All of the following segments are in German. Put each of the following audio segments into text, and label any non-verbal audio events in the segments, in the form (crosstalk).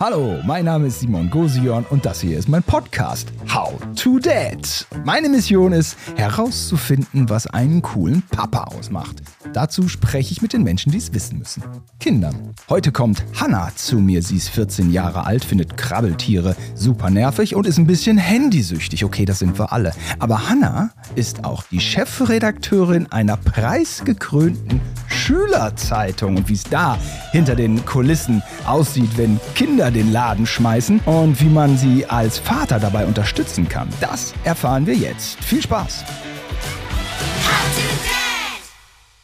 Hallo, mein Name ist Simon Gosion und das hier ist mein Podcast How to Dad. Meine Mission ist herauszufinden, was einen coolen Papa ausmacht. Dazu spreche ich mit den Menschen, die es wissen müssen. Kindern. Heute kommt Hannah zu mir. Sie ist 14 Jahre alt, findet Krabbeltiere super nervig und ist ein bisschen handysüchtig. Okay, das sind wir alle. Aber Hannah ist auch die Chefredakteurin einer preisgekrönten Schülerzeitung und wie es da hinter den Kulissen aussieht, wenn Kinder den Laden schmeißen und wie man sie als Vater dabei unterstützen kann. Das erfahren wir jetzt. Viel Spaß!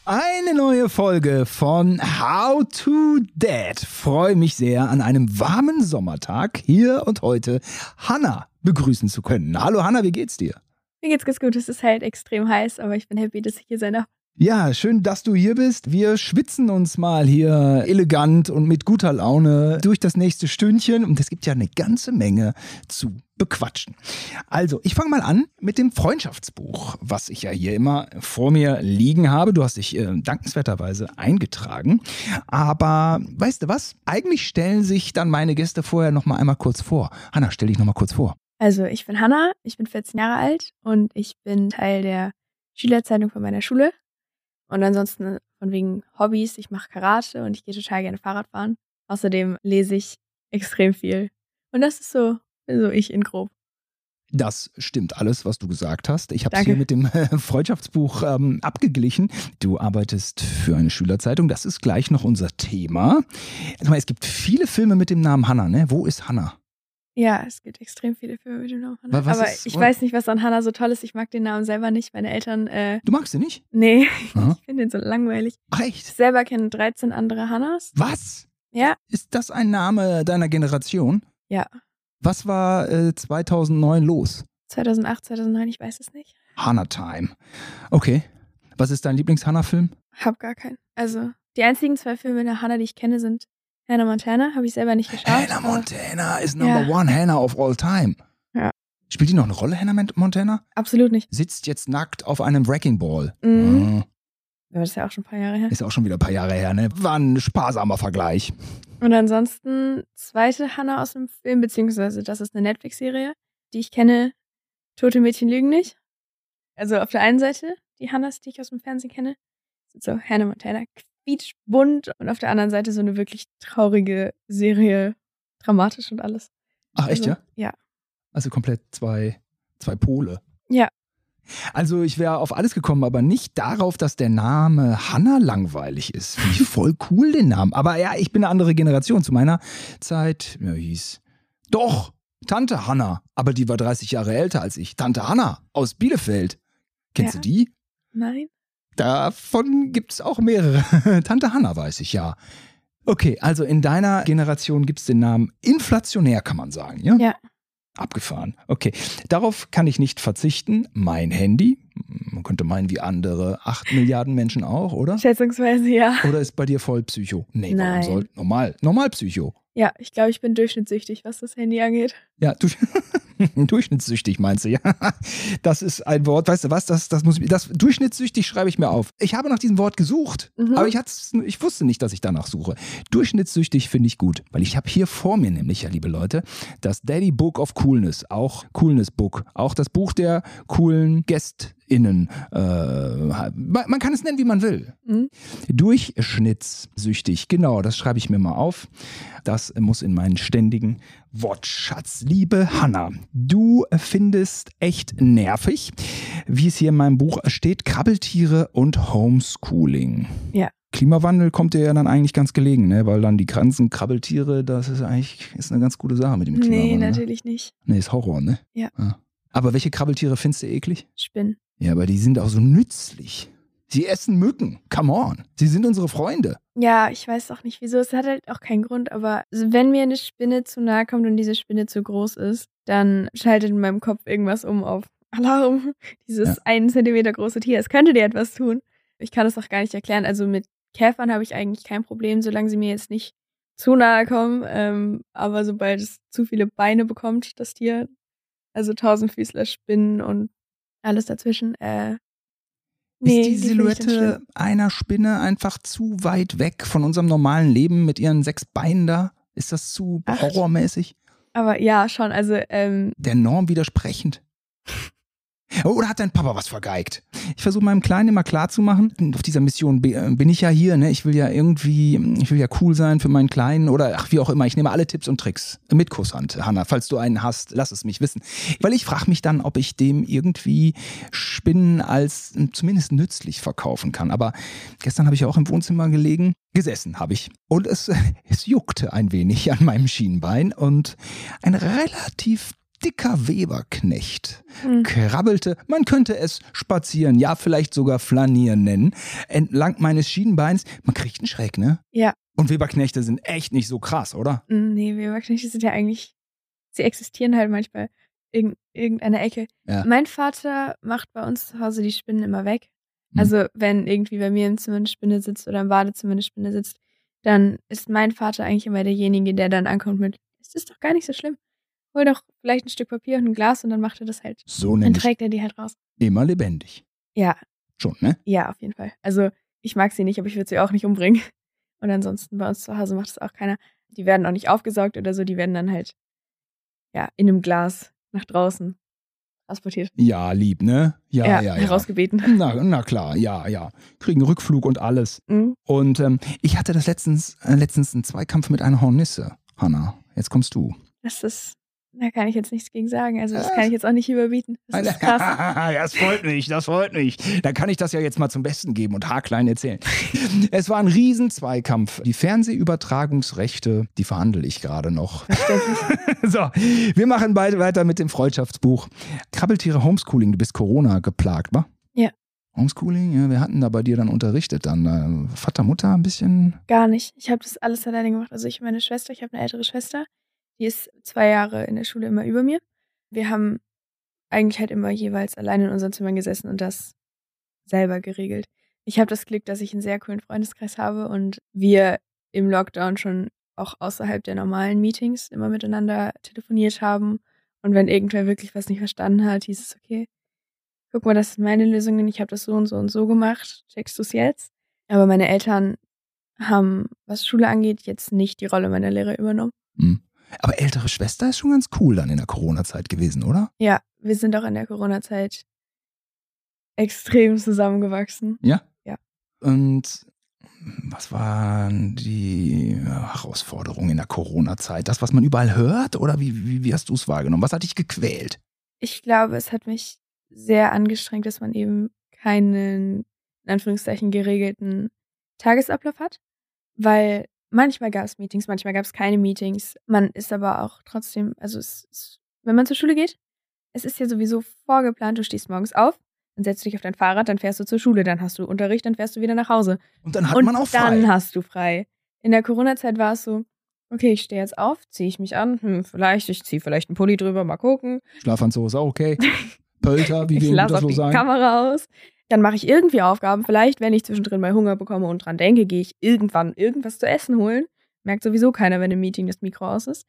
Eine neue Folge von How to Dad. Freue mich sehr, an einem warmen Sommertag hier und heute Hanna begrüßen zu können. Hallo Hanna, wie geht's dir? Mir geht's ganz gut. Es ist halt extrem heiß, aber ich bin happy, dass ich hier sein darf. Ja, schön, dass du hier bist. Wir schwitzen uns mal hier elegant und mit guter Laune durch das nächste Stündchen und es gibt ja eine ganze Menge zu bequatschen. Also, ich fange mal an mit dem Freundschaftsbuch, was ich ja hier immer vor mir liegen habe. Du hast dich äh, dankenswerterweise eingetragen. Aber weißt du was? Eigentlich stellen sich dann meine Gäste vorher noch mal einmal kurz vor. Hanna, stell dich noch mal kurz vor. Also, ich bin Hanna, ich bin 14 Jahre alt und ich bin Teil der Schülerzeitung von meiner Schule. Und ansonsten von wegen Hobbys, ich mache Karate und ich gehe total gerne Fahrrad fahren. Außerdem lese ich extrem viel. Und das ist so, so ich in grob. Das stimmt alles, was du gesagt hast. Ich habe es hier mit dem äh, Freundschaftsbuch ähm, abgeglichen. Du arbeitest für eine Schülerzeitung. Das ist gleich noch unser Thema. Es gibt viele Filme mit dem Namen Hannah. Ne? Wo ist Hannah? Ja, es gibt extrem viele Filme mit dem Namen Hannah. Aber ist, ich weiß nicht, was an Hannah so toll ist. Ich mag den Namen selber nicht. Meine Eltern. Äh, du magst den nicht? Nee, Aha. (laughs) ich finde den so langweilig. Ach, echt? Ich selber kenne 13 andere Hannahs. Was? Ja. Ist das ein Name deiner Generation? Ja. Was war äh, 2009 los? 2008, 2009, ich weiß es nicht. Hannah Time. Okay. Was ist dein Lieblings-Hannah-Film? Hab gar keinen. Also, die einzigen zwei Filme der Hannah, die ich kenne, sind Hannah Montana habe ich selber nicht geschaut. Hannah Montana ist Number ja. One Hannah of all time. Ja. Spielt die noch eine Rolle, Hannah Montana? Absolut nicht. Sitzt jetzt nackt auf einem Wrecking Ball. Mhm. Oh. das ist ja auch schon ein paar Jahre her. Ist auch schon wieder ein paar Jahre her, ne? War ein sparsamer Vergleich. Und ansonsten, zweite Hannah aus dem Film, beziehungsweise das ist eine Netflix-Serie, die ich kenne, Tote Mädchen lügen nicht. Also auf der einen Seite, die Hannahs, die ich aus dem Fernsehen kenne, sind so Hannah Montana, quietschbunt und auf der anderen Seite so eine wirklich traurige Serie, dramatisch und alles. Ach, echt, also, ja? Ja. Also komplett zwei, zwei Pole. Ja. Also ich wäre auf alles gekommen, aber nicht darauf, dass der Name Hannah langweilig ist. Finde ich voll (laughs) cool, den Namen. Aber ja, ich bin eine andere Generation. Zu meiner Zeit ja, hieß doch Tante Hannah, aber die war 30 Jahre älter als ich. Tante Hannah aus Bielefeld. Kennst ja. du die? Nein. Davon gibt es auch mehrere. (laughs) Tante Hanna weiß ich ja. Okay, also in deiner Generation gibt es den Namen inflationär, kann man sagen, ja? Ja. Abgefahren. Okay, darauf kann ich nicht verzichten. Mein Handy, man könnte meinen, wie andere 8 Milliarden Menschen auch, oder? Schätzungsweise ja. Oder ist bei dir voll Psycho? Nee, Nein. warum soll normal, normal Psycho? Ja, ich glaube, ich bin durchschnittssüchtig, was das Handy angeht. Ja, du, (laughs) (laughs) durchschnittssüchtig meinst du, ja. (laughs) Das ist ein Wort, weißt du was, das, das muss das durchschnittssüchtig schreibe ich mir auf. Ich habe nach diesem Wort gesucht, mhm. aber ich, ich wusste nicht, dass ich danach suche. Durchschnittssüchtig finde ich gut, weil ich habe hier vor mir nämlich, ja, liebe Leute, das Daddy Book of Coolness, auch Coolness Book, auch das Buch der coolen GästInnen. Äh, man kann es nennen, wie man will. Mhm. Durchschnittssüchtig, genau, das schreibe ich mir mal auf. Das muss in meinen ständigen Wortschatz. Liebe Hanna, du findest echt nervig, wie es hier in meinem Buch steht, Krabbeltiere und Homeschooling. Ja. Klimawandel kommt dir ja dann eigentlich ganz gelegen, ne? weil dann die ganzen Krabbeltiere, das ist eigentlich ist eine ganz gute Sache mit dem Klimawandel. Nee, natürlich nicht. Nee, ist Horror, ne? Ja. ja. Aber welche Krabbeltiere findest du eklig? Spinnen. Ja, aber die sind auch so nützlich. Sie essen Mücken. Come on. Sie sind unsere Freunde. Ja, ich weiß auch nicht wieso. Es hat halt auch keinen Grund, aber wenn mir eine Spinne zu nahe kommt und diese Spinne zu groß ist, dann schaltet in meinem Kopf irgendwas um auf Alarm. (laughs) Dieses ja. einen Zentimeter große Tier. Es könnte dir etwas tun. Ich kann es auch gar nicht erklären. Also mit Käfern habe ich eigentlich kein Problem, solange sie mir jetzt nicht zu nahe kommen. Ähm, aber sobald es zu viele Beine bekommt, das Tier, also Tausendfüßler, Spinnen und alles dazwischen, äh, Nee, ist die, die Silhouette einer Spinne einfach zu weit weg von unserem normalen Leben mit ihren sechs Beinen da? Ist das zu horrormäßig? Aber ja, schon. Also, ähm, Der Norm widersprechend. (laughs) Oder hat dein Papa was vergeigt? Ich versuche meinem Kleinen immer klarzumachen, auf dieser Mission äh, bin ich ja hier, ne? Ich will ja irgendwie, ich will ja cool sein für meinen Kleinen oder ach, wie auch immer. Ich nehme alle Tipps und Tricks mit Kusshand, Hanna. Falls du einen hast, lass es mich wissen. Weil ich frage mich dann, ob ich dem irgendwie Spinnen als äh, zumindest nützlich verkaufen kann. Aber gestern habe ich auch im Wohnzimmer gelegen, gesessen habe ich. Und es, (laughs) es juckte ein wenig an meinem Schienbein und ein relativ dicker Weberknecht hm, krabbelte, man könnte es spazieren, ja vielleicht sogar flanieren nennen, entlang meines Schienenbeins. Man kriegt einen Schreck, ne? Ja. Und Weberknechte sind echt nicht so krass, oder? nee, Weberknechte sind ja eigentlich, sie existieren halt manchmal in irgendeiner Ecke. Ja. Mein Vater macht bei uns zu Hause die Spinnen immer weg. Hm. Also, wenn irgendwie bei mir im Zimmer eine Spinne sitzt oder im Badezimmer eine Spinne sitzt, dann ist mein Vater eigentlich immer derjenige, der dann ankommt mit, es ist doch gar nicht so schlimm. Hol doch vielleicht ein Stück Papier und ein Glas und dann macht er das halt. So Dann trägt er die halt raus. immer lebendig. Ja, Schon, ne? ja, auf jeden Fall. Also, ich mag sie nicht, aber ich würde sie auch nicht umbringen. (laughs) Und ansonsten bei uns zu Hause macht das auch keiner. Die werden auch nicht aufgesaugt oder so, die werden dann halt, ja, in einem Glas nach draußen transportiert. Ja, lieb, ne? Ja, ja, ja. herausgebeten. (laughs) Na, na klar, ja, ja. Kriegen Rückflug und alles. Mhm. Und ähm, ich hatte das letztens, äh, letztens einen Zweikampf mit einer Hornisse. Hanna, jetzt kommst du. Das ist, da kann ich jetzt nichts gegen sagen. Also, das kann ich jetzt auch nicht überbieten. Das ist krass. (laughs) das freut mich, das freut mich. Dann kann ich das ja jetzt mal zum Besten geben und haarklein erzählen. (laughs) Es war ein Riesenzweikampf. Die Fernsehübertragungsrechte, die verhandle ich gerade noch. (laughs) So, wir machen beide weiter mit dem Freundschaftsbuch. Krabbeltiere Homeschooling, du bist Corona geplagt, wa? Ja. Homeschooling, ja, wir hatten da bei dir dann unterrichtet, dann äh, Vater, Mutter ein bisschen. Gar nicht. Ich habe das alles alleine gemacht. Also, ich und meine Schwester, ich habe eine ältere Schwester, die ist zwei Jahre in der Schule immer über mir. Wir haben eigentlich halt immer jeweils allein in unseren Zimmern gesessen und das selber geregelt. Ich habe das Glück, dass ich einen sehr coolen Freundeskreis habe und wir im Lockdown schon auch außerhalb der normalen Meetings immer miteinander telefoniert haben. Und wenn irgendwer wirklich was nicht verstanden hat, hieß es, okay, guck mal, das sind meine Lösungen, ich habe das so und so und so gemacht, checkst du es jetzt? Aber meine Eltern haben, was Schule angeht, jetzt nicht die Rolle meiner Lehrer übernommen. Hm. Aber ältere Schwester ist schon ganz cool dann in der Corona-Zeit gewesen, oder? Ja, wir sind auch in der Corona-Zeit extrem zusammengewachsen. Ja? Ja. Und was waren die Herausforderungen in der Corona-Zeit? Das, was man überall hört? Oder wie, wie, wie hast du es wahrgenommen? Was hat dich gequält? Ich glaube, es hat mich sehr angestrengt, dass man eben keinen, in Anführungszeichen, geregelten Tagesablauf hat. Weil manchmal gab es Meetings, manchmal gab es keine Meetings. Man ist aber auch trotzdem, also es, es, wenn man zur Schule geht, es ist ja sowieso vorgeplant, du stehst morgens auf, dann setzt du dich auf dein Fahrrad, dann fährst du zur Schule, dann hast du Unterricht, dann fährst du wieder nach Hause. Und dann hat und man auch frei. dann hast du frei. In der Corona-Zeit war es so, okay, ich stehe jetzt auf, ziehe ich mich an, hm, vielleicht, ich ziehe vielleicht einen Pulli drüber, mal gucken. Schlafanzug ist auch okay. Pölter, wie (laughs) ich wir lasse das auch so die sagen. Kamera aus. Dann mache ich irgendwie Aufgaben. Vielleicht, wenn ich zwischendrin mal Hunger bekomme und dran denke, gehe ich irgendwann irgendwas zu essen holen. Merkt sowieso keiner, wenn im Meeting das Mikro aus ist.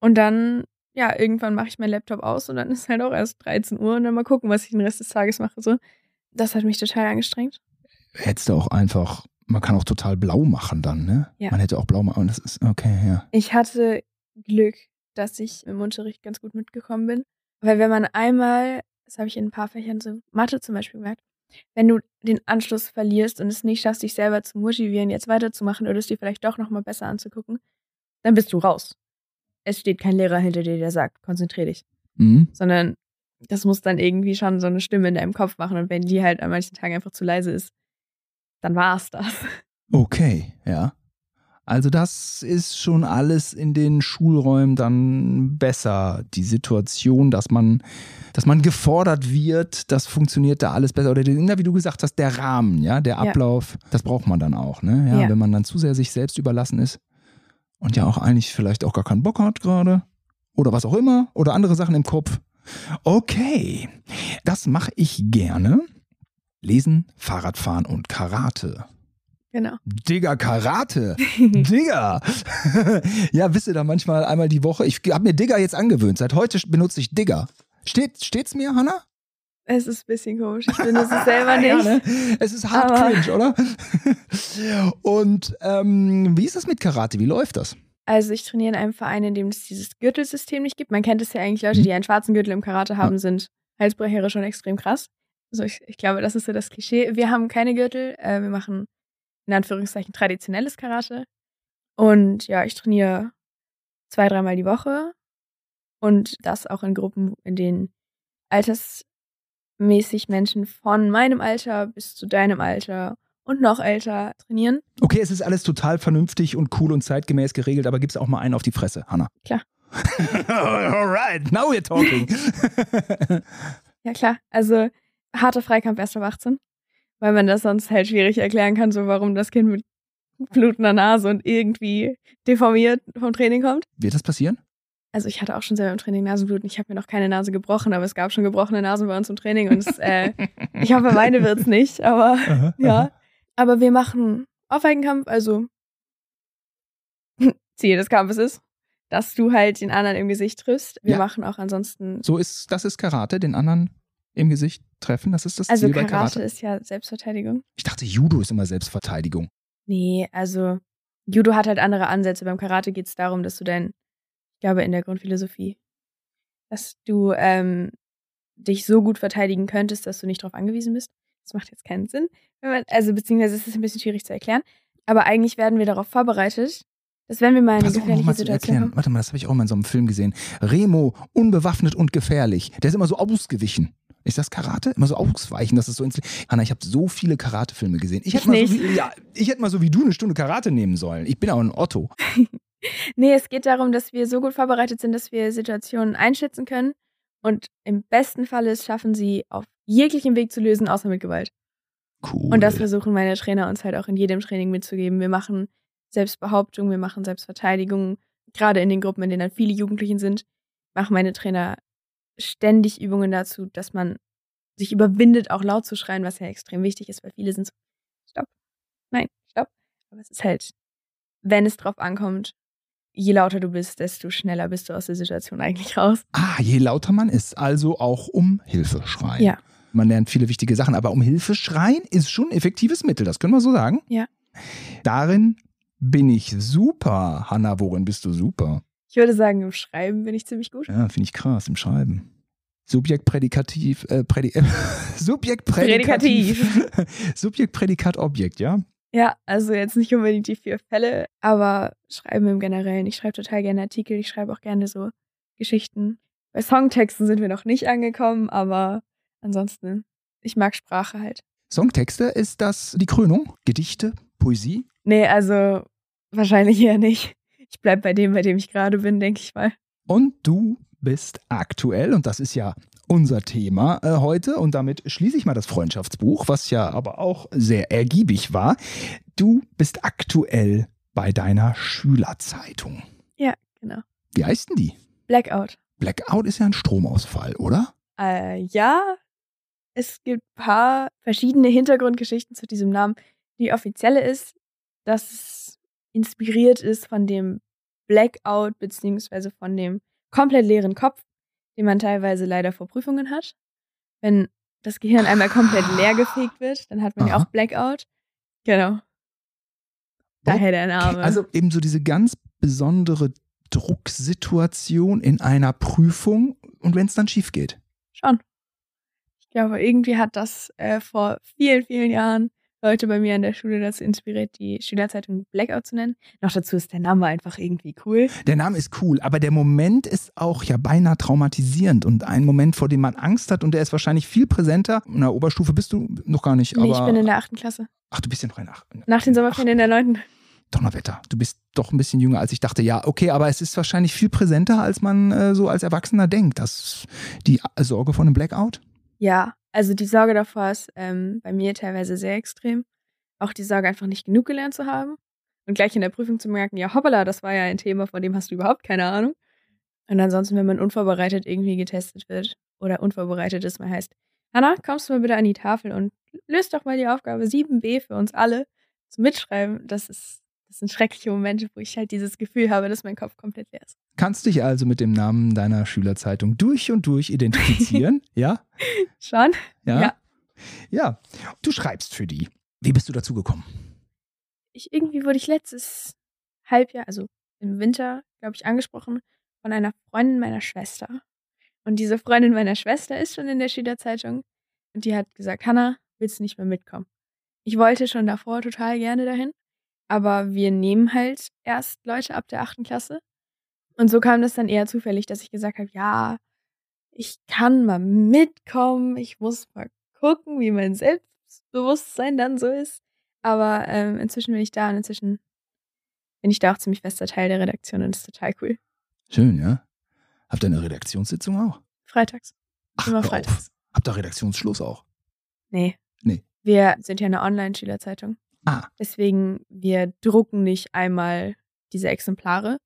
Und dann, ja, irgendwann mache ich meinen Laptop aus und dann ist halt auch erst 13 Uhr und dann mal gucken, was ich den Rest des Tages mache. So. Das hat mich total angestrengt. Hättest du auch einfach, man kann auch total blau machen dann, ne? Ja. Man hätte auch blau machen. Das ist, okay, ja. Ich hatte Glück, dass ich im Unterricht ganz gut mitgekommen bin. Weil wenn man einmal, das habe ich in ein paar Fächern so, Mathe zum Beispiel gemerkt, wenn du den Anschluss verlierst und es nicht schaffst, dich selber zu motivieren, jetzt weiterzumachen oder es dir vielleicht doch nochmal besser anzugucken, dann bist du raus. Es steht kein Lehrer hinter dir, der sagt, konzentrier dich. Mhm. Sondern das muss dann irgendwie schon so eine Stimme in deinem Kopf machen und wenn die halt an manchen Tagen einfach zu leise ist, dann war's das. (laughs) Okay, ja. Also das ist schon alles in den Schulräumen dann besser. Die Situation, dass man, dass man gefordert wird, das funktioniert da alles besser. Oder wie du gesagt hast, der Rahmen, ja, der Ja. Ablauf, das braucht man dann auch, ne? Ja, Ja. wenn man dann zu sehr sich selbst überlassen ist und ja auch eigentlich vielleicht auch gar keinen Bock hat gerade. Oder was auch immer. Oder andere Sachen im Kopf. Okay, das mache ich gerne. Lesen, Fahrradfahren und Karate. Genau. Digga, Karate. (laughs) Digga. (laughs) ja, wisst ihr da manchmal einmal die Woche. Ich habe mir Digga jetzt angewöhnt. Seit heute benutze ich Digga. Steht, steht's mir, Hanna? Es ist ein bisschen komisch. Ich finde es selber (laughs) nicht. Ja, ne? Es ist hart Aber- cringe, oder? Und ähm, wie ist das mit Karate? Wie läuft das? Also ich trainiere in einem Verein, in dem es dieses Gürtelsystem nicht gibt. Man kennt es ja eigentlich, Leute, die einen schwarzen Gürtel im Karate haben, sind Halsbrecher schon extrem krass. Also ich, ich glaube, das ist so das Klischee. Wir haben keine Gürtel. Äh, wir machen in Anführungszeichen traditionelles Karate. Und ja, ich trainiere zwei, dreimal die Woche. Und das auch in Gruppen, in denen altersmäßig Menschen von meinem Alter bis zu deinem Alter und noch älter trainieren. Okay, es ist alles total vernünftig und cool und zeitgemäß geregelt, aber gibt es auch mal einen auf die Fresse, Hanna? Klar. (laughs) Alright, now we're talking. (laughs) ja, klar. Also harter Freikampf erst ab 18, weil man das sonst halt schwierig erklären kann, so warum das Kind mit blutender Nase und irgendwie deformiert vom Training kommt. Wird das passieren? Also ich hatte auch schon selber im Training Nasenbluten. Ich habe mir noch keine Nase gebrochen, aber es gab schon gebrochene Nasen bei uns im Training und es, äh, (laughs) ich hoffe, meine wird's nicht, aber aha, ja. Aha. Aber wir machen Aufweigenkampf, also (laughs) Ziel des Kampfes ist, dass du halt den anderen im Gesicht triffst. Wir ja. machen auch ansonsten. So ist, das ist Karate, den anderen im Gesicht treffen. Das ist das also Ziel Karate bei Karate. ist ja Selbstverteidigung. Ich dachte, Judo ist immer Selbstverteidigung. Nee, also Judo hat halt andere Ansätze. Beim Karate geht es darum, dass du dein, ich glaube, in der Grundphilosophie, dass du ähm, dich so gut verteidigen könntest, dass du nicht darauf angewiesen bist. Das macht jetzt keinen Sinn. Man, also beziehungsweise ist es ein bisschen schwierig zu erklären. Aber eigentlich werden wir darauf vorbereitet, dass wenn wir mal in eine gefährliche Situation erklären. Warte mal, das habe ich auch mal in so einem Film gesehen. Remo, unbewaffnet und gefährlich. Der ist immer so ausgewichen. Ist das Karate? Immer so ausweichen, dass es so ins. Hanna, ich habe so viele Karate-Filme gesehen. Ich hätte, mal so wie, ja, ich hätte mal so wie du eine Stunde Karate nehmen sollen. Ich bin auch ein Otto. (laughs) nee, es geht darum, dass wir so gut vorbereitet sind, dass wir Situationen einschätzen können und im besten Fall es schaffen, sie auf jeglichen Weg zu lösen, außer mit Gewalt. Cool. Und das versuchen meine Trainer uns halt auch in jedem Training mitzugeben. Wir machen Selbstbehauptung, wir machen Selbstverteidigung. Gerade in den Gruppen, in denen dann viele Jugendlichen sind, machen meine Trainer ständig Übungen dazu, dass man sich überwindet, auch laut zu schreien, was ja extrem wichtig ist, weil viele sind so, stopp, nein, stopp. Aber es ist halt, wenn es drauf ankommt, je lauter du bist, desto schneller bist du aus der Situation eigentlich raus. Ah, je lauter man ist, also auch um Hilfe schreien. Ja. Man lernt viele wichtige Sachen, aber um Hilfe schreien ist schon ein effektives Mittel, das können wir so sagen. Ja. Darin bin ich super. Hanna, worin bist du super? Ich würde sagen, im Schreiben bin ich ziemlich gut. Ja, finde ich krass, im Schreiben. Subjekt, Prädikativ, äh, Prädi (laughs) Subjekt, Prädikativ. (laughs) Subjekt, Prädikat, Objekt, ja? Ja, also jetzt nicht unbedingt die vier Fälle, aber Schreiben im Generellen. Ich schreibe total gerne Artikel, ich schreibe auch gerne so Geschichten. Bei Songtexten sind wir noch nicht angekommen, aber ansonsten, ich mag Sprache halt. Songtexte, ist das die Krönung? Gedichte? Poesie? Nee, also wahrscheinlich eher nicht. Ich bleib bei dem, bei dem ich gerade bin, denke ich mal. Und du bist aktuell, und das ist ja unser Thema äh, heute, und damit schließe ich mal das Freundschaftsbuch, was ja aber auch sehr ergiebig war. Du bist aktuell bei deiner Schülerzeitung. Ja, genau. Wie heißt denn die? Blackout. Blackout ist ja ein Stromausfall, oder? Äh, ja. Es gibt ein paar verschiedene Hintergrundgeschichten zu diesem Namen. Die offizielle ist, dass es inspiriert ist von dem Blackout beziehungsweise von dem komplett leeren Kopf, den man teilweise leider vor Prüfungen hat. Wenn das Gehirn einmal komplett leer gefegt wird, dann hat man Aha. ja auch Blackout. Genau. Daher der Name. Also eben so diese ganz besondere Drucksituation in einer Prüfung und wenn es dann schief geht. Schon. Ich glaube, irgendwie hat das äh, vor vielen, vielen Jahren Leute bei mir an der Schule dazu inspiriert, die Schülerzeitung Blackout zu nennen. Noch dazu ist der Name einfach irgendwie cool. Der Name ist cool, aber der Moment ist auch ja beinahe traumatisierend und ein Moment, vor dem man Angst hat und der ist wahrscheinlich viel präsenter. In der Oberstufe bist du noch gar nicht. Nee, ich bin in der achten Klasse. Ach, du bist ja noch in der achten. Nach den Sommerferien in der neunten. Donnerwetter, du bist doch ein bisschen jünger, als ich dachte. Ja, okay, aber es ist wahrscheinlich viel präsenter, als man äh, so als Erwachsener denkt. Das, die Sorge vor einem Blackout? Ja, also die Sorge davor ist ähm, bei mir teilweise sehr extrem. Auch die Sorge, einfach nicht genug gelernt zu haben. Und gleich in der Prüfung zu merken, ja, hoppala, das war ja ein Thema, von dem hast du überhaupt keine Ahnung. Und ansonsten, wenn man unvorbereitet irgendwie getestet wird oder unvorbereitet ist, man heißt, Hanna, kommst du mal bitte an die Tafel und löst doch mal die Aufgabe 7b für uns alle zum Mitschreiben. Das ist das sind schreckliche Momente, wo ich halt dieses Gefühl habe, dass mein Kopf komplett leer ist. Kannst dich also mit dem Namen deiner Schülerzeitung durch und durch identifizieren, (laughs) ja? Schon? Ja? ja. Ja. Du schreibst für die. Wie bist du dazu gekommen? Ich, irgendwie wurde ich letztes Halbjahr, also im Winter, glaube ich, angesprochen von einer Freundin meiner Schwester. Und diese Freundin meiner Schwester ist schon in der Schülerzeitung. Und die hat gesagt, Hanna, willst du nicht mehr mitkommen? Ich wollte schon davor total gerne dahin, aber wir nehmen halt erst Leute ab der achten Klasse. Und so kam das dann eher zufällig, dass ich gesagt habe, ja, ich kann mal mitkommen, ich muss mal gucken, wie mein Selbstbewusstsein dann so ist. Aber ähm, inzwischen bin ich da und inzwischen bin ich da auch ziemlich fester Teil der Redaktion und das ist total cool. Schön, ja. Habt ihr eine Redaktionssitzung auch? Freitags. Ach, Immer freitags. Habt ihr Redaktionsschluss auch? Nee. Nee. Wir sind ja eine Online-Schülerzeitung. Ah, Deswegen, wir drucken nicht einmal diese Exemplare,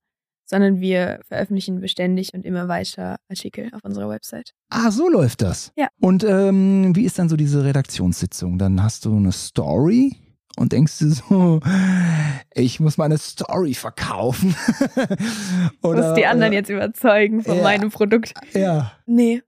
sondern wir veröffentlichen beständig und immer weiter Artikel auf unserer Website. ah, so läuft das. Ja. Und ähm, wie ist dann so diese Redaktionssitzung? Dann hast du eine Story und denkst du so, (laughs) ich muss meine Story verkaufen. Ich (laughs) muss die anderen jetzt überzeugen von Ja. meinem Produkt. Ja. Nee.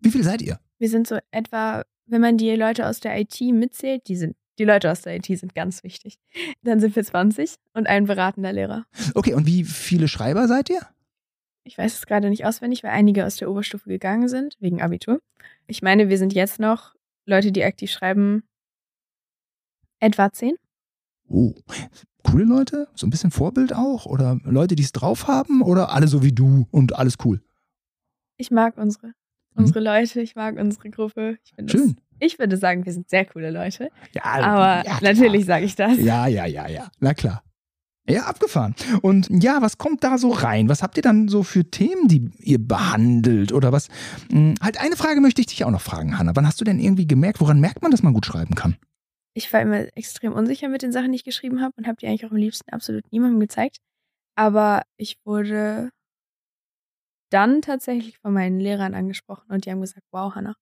Wie viel seid ihr? Wir sind so etwa, wenn man die Leute aus der IT mitzählt, die sind, die Leute aus der IT sind ganz wichtig. Dann sind wir 20 und ein beratender Lehrer. Okay, und wie viele Schreiber seid ihr? Ich weiß es gerade nicht auswendig, weil einige aus der Oberstufe gegangen sind, wegen Abitur. Ich meine, wir sind jetzt noch Leute, die aktiv schreiben, etwa 10. Oh, coole Leute? So ein bisschen Vorbild auch? Oder Leute, die es drauf haben? Oder alle so wie du und alles cool? Ich mag unsere, unsere Leute, ich mag unsere Gruppe. Schön. Ich würde sagen, wir sind sehr coole Leute. Ja, Aber ja, natürlich sage ich das. Ja, ja, ja, ja. Na klar. Ja, abgefahren. Und ja, was kommt da so rein? Was habt ihr dann so für Themen, die ihr behandelt? Oder was? Hm, halt eine Frage möchte ich dich auch noch fragen, Hanna. Wann hast du denn irgendwie gemerkt, woran merkt man, dass man gut schreiben kann? Ich war immer extrem unsicher mit den Sachen, die ich geschrieben habe und habe die eigentlich auch am liebsten absolut niemandem gezeigt. Aber ich wurde dann tatsächlich von meinen Lehrern angesprochen und die haben gesagt, wow, Hannah,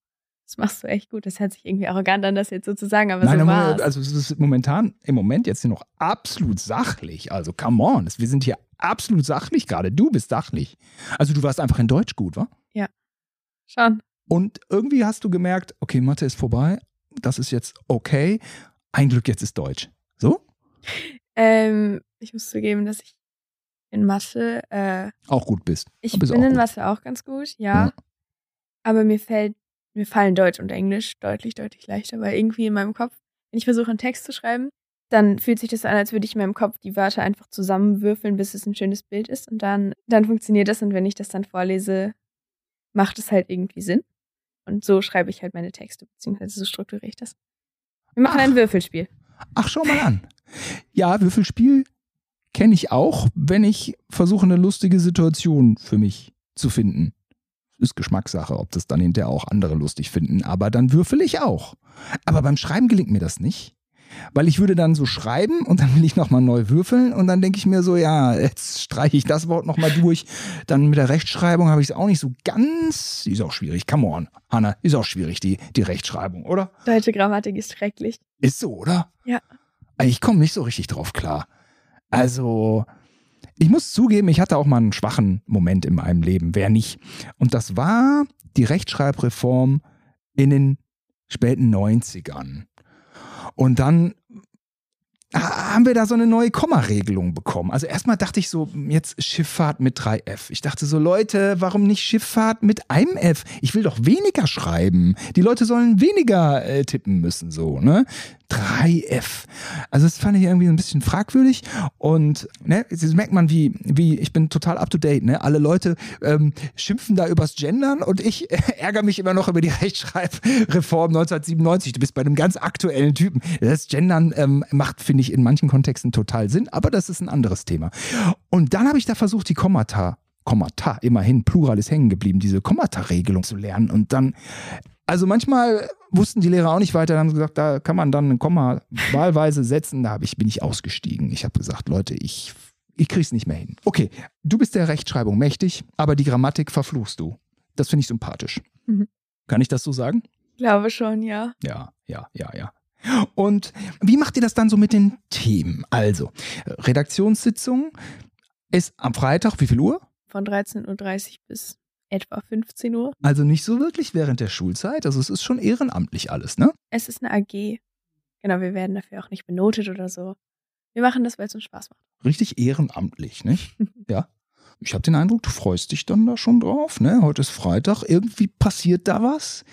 das machst du echt gut. Das hört sich irgendwie arrogant an, das jetzt so zu sagen, aber so aber- war's. also es ist momentan, im Moment jetzt noch absolut sachlich. Also come on, wir sind hier absolut sachlich gerade. Du bist sachlich. Also du warst einfach in Deutsch gut, wa? Schon. Und irgendwie hast du gemerkt, okay, Mathe ist vorbei, das ist jetzt okay. Ein Glück, jetzt ist Deutsch. So? Ähm, ich muss zugeben, dass ich in Mathe, äh, Auch gut bist. ich bin in gut. Mathe auch ganz gut, ja. Ja. Aber mir fällt, mir fallen Deutsch und Englisch deutlich, deutlich leichter, weil irgendwie in meinem Kopf, wenn ich versuche, einen Text zu schreiben, dann fühlt sich das an, als würde ich in meinem Kopf die Wörter einfach zusammenwürfeln, bis es ein schönes Bild ist. Und dann, dann funktioniert das. Und wenn ich das dann vorlese, macht es halt irgendwie Sinn. Und so schreibe ich halt meine Texte, beziehungsweise so strukturiere ich das. Wir machen Ach. ein Würfelspiel. Ach, schau mal an. Ja, Würfelspiel kenne ich auch, wenn ich versuche, eine lustige Situation für mich zu finden. Ist Geschmackssache, ob das dann hinterher auch andere lustig finden, aber dann würfel ich auch. Aber beim Schreiben gelingt mir das nicht. Weil ich würde dann so schreiben und dann will ich nochmal neu würfeln und dann denke ich mir so, ja, jetzt streiche ich das Wort nochmal durch. Dann mit der Rechtschreibung habe ich es auch nicht so ganz. Ist auch schwierig. Come on, Hanna, ist auch schwierig, die, die Rechtschreibung, oder? Deutsche Grammatik ist schrecklich. Ist so, oder? Ja. Ich komme nicht so richtig drauf klar. Also, ich muss zugeben, ich hatte auch mal einen schwachen Moment in meinem Leben. Wer nicht? Und das war die Rechtschreibreform in den späten 90ern. Und dann haben wir da so eine neue Kommaregelung bekommen. Also erstmal dachte ich so, jetzt Schifffahrt mit 3F. Ich dachte so, Leute, warum nicht Schifffahrt mit einem F? Ich will doch weniger schreiben. Die Leute sollen weniger äh, tippen müssen, so, ne? 3F. Also das fand ich irgendwie ein bisschen fragwürdig und ne, jetzt merkt man, wie, wie ich bin total up to date, ne? Alle Leute ähm, schimpfen da übers Gendern und ich ärgere mich immer noch über die (laughs) Rechtschreibreform 1997. Du bist bei einem ganz aktuellen Typen. Das Gendern ähm, macht, finde ich, in manchen Kontexten total Sinn, aber das ist ein anderes Thema. Und dann habe ich da versucht, die Kommata, Kommata, immerhin, Plural ist hängen geblieben, diese Kommata-Regelung zu lernen und dann also manchmal wussten die Lehrer auch nicht weiter, dann haben sie gesagt, da kann man dann ein Komma wahlweise setzen. Da ich, bin ich ausgestiegen. Ich habe gesagt, Leute, ich, ich krieg's nicht mehr hin. Okay, du bist der Rechtschreibung mächtig, aber die Grammatik verfluchst du. Das finde ich sympathisch. Mhm. Kann ich das so sagen? Glaube schon, ja. Ja, ja, ja, ja. Und wie macht ihr das dann so mit den Themen? Also, Redaktionssitzung ist am Freitag, wie viel Uhr? Von 13.30 Uhr bis etwa 15 Uhr. Also nicht so wirklich während der Schulzeit. Also es ist schon ehrenamtlich alles, ne? Es ist eine AG. Genau, wir werden dafür auch nicht benotet oder so. Wir machen das, weil es uns Spaß macht. richtig ehrenamtlich, nicht? (laughs) ja. Ich habe den Eindruck, du freust dich dann da schon drauf, ne? Heute ist Freitag, irgendwie passiert da was.